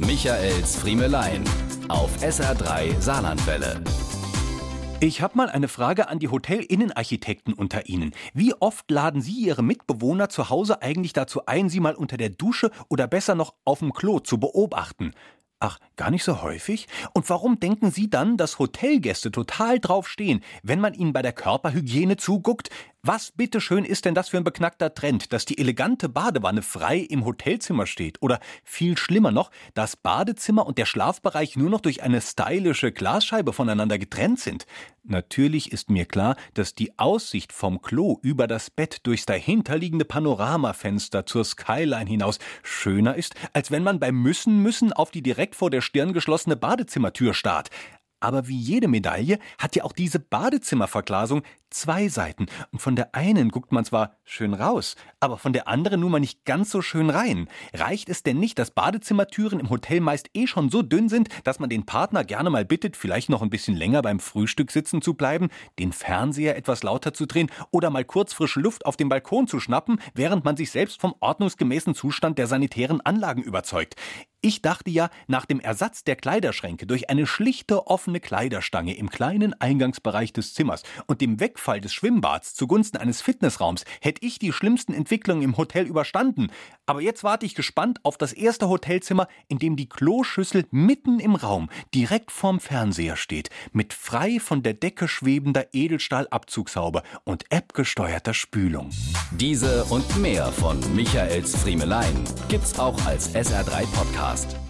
Michaels Friemelein auf SR3 Saarlandwelle. Ich habe mal eine Frage an die Hotelinnenarchitekten unter Ihnen. Wie oft laden Sie Ihre Mitbewohner zu Hause eigentlich dazu ein, Sie mal unter der Dusche oder besser noch auf dem Klo zu beobachten? Ach, gar nicht so häufig? Und warum denken Sie dann, dass Hotelgäste total drauf stehen, wenn man ihnen bei der Körperhygiene zuguckt? Was bitteschön ist denn das für ein beknackter Trend, dass die elegante Badewanne frei im Hotelzimmer steht? Oder viel schlimmer noch, das Badezimmer und der Schlafbereich nur noch durch eine stylische Glasscheibe voneinander getrennt sind? Natürlich ist mir klar, dass die Aussicht vom Klo über das Bett durchs dahinterliegende Panoramafenster zur Skyline hinaus schöner ist, als wenn man beim Müssen müssen auf die direkt vor der Stirn geschlossene Badezimmertür starrt. Aber wie jede Medaille hat ja auch diese Badezimmerverglasung zwei Seiten. Und von der einen guckt man zwar schön raus, aber von der anderen nun mal nicht ganz so schön rein. Reicht es denn nicht, dass Badezimmertüren im Hotel meist eh schon so dünn sind, dass man den Partner gerne mal bittet, vielleicht noch ein bisschen länger beim Frühstück sitzen zu bleiben, den Fernseher etwas lauter zu drehen oder mal kurz frische Luft auf dem Balkon zu schnappen, während man sich selbst vom ordnungsgemäßen Zustand der sanitären Anlagen überzeugt? Ich dachte ja, nach dem Ersatz der Kleiderschränke durch eine schlichte offene Kleiderstange im kleinen Eingangsbereich des Zimmers und dem Wegfall des Schwimmbads zugunsten eines Fitnessraums hätte ich die schlimmsten Entwicklungen im Hotel überstanden. Aber jetzt warte ich gespannt auf das erste Hotelzimmer, in dem die Kloschüssel mitten im Raum, direkt vorm Fernseher steht, mit frei von der Decke schwebender Edelstahlabzugshaube und appgesteuerter Spülung. Diese und mehr von Michaels Friemelein gibt's auch als SR3 Podcast. Podcast.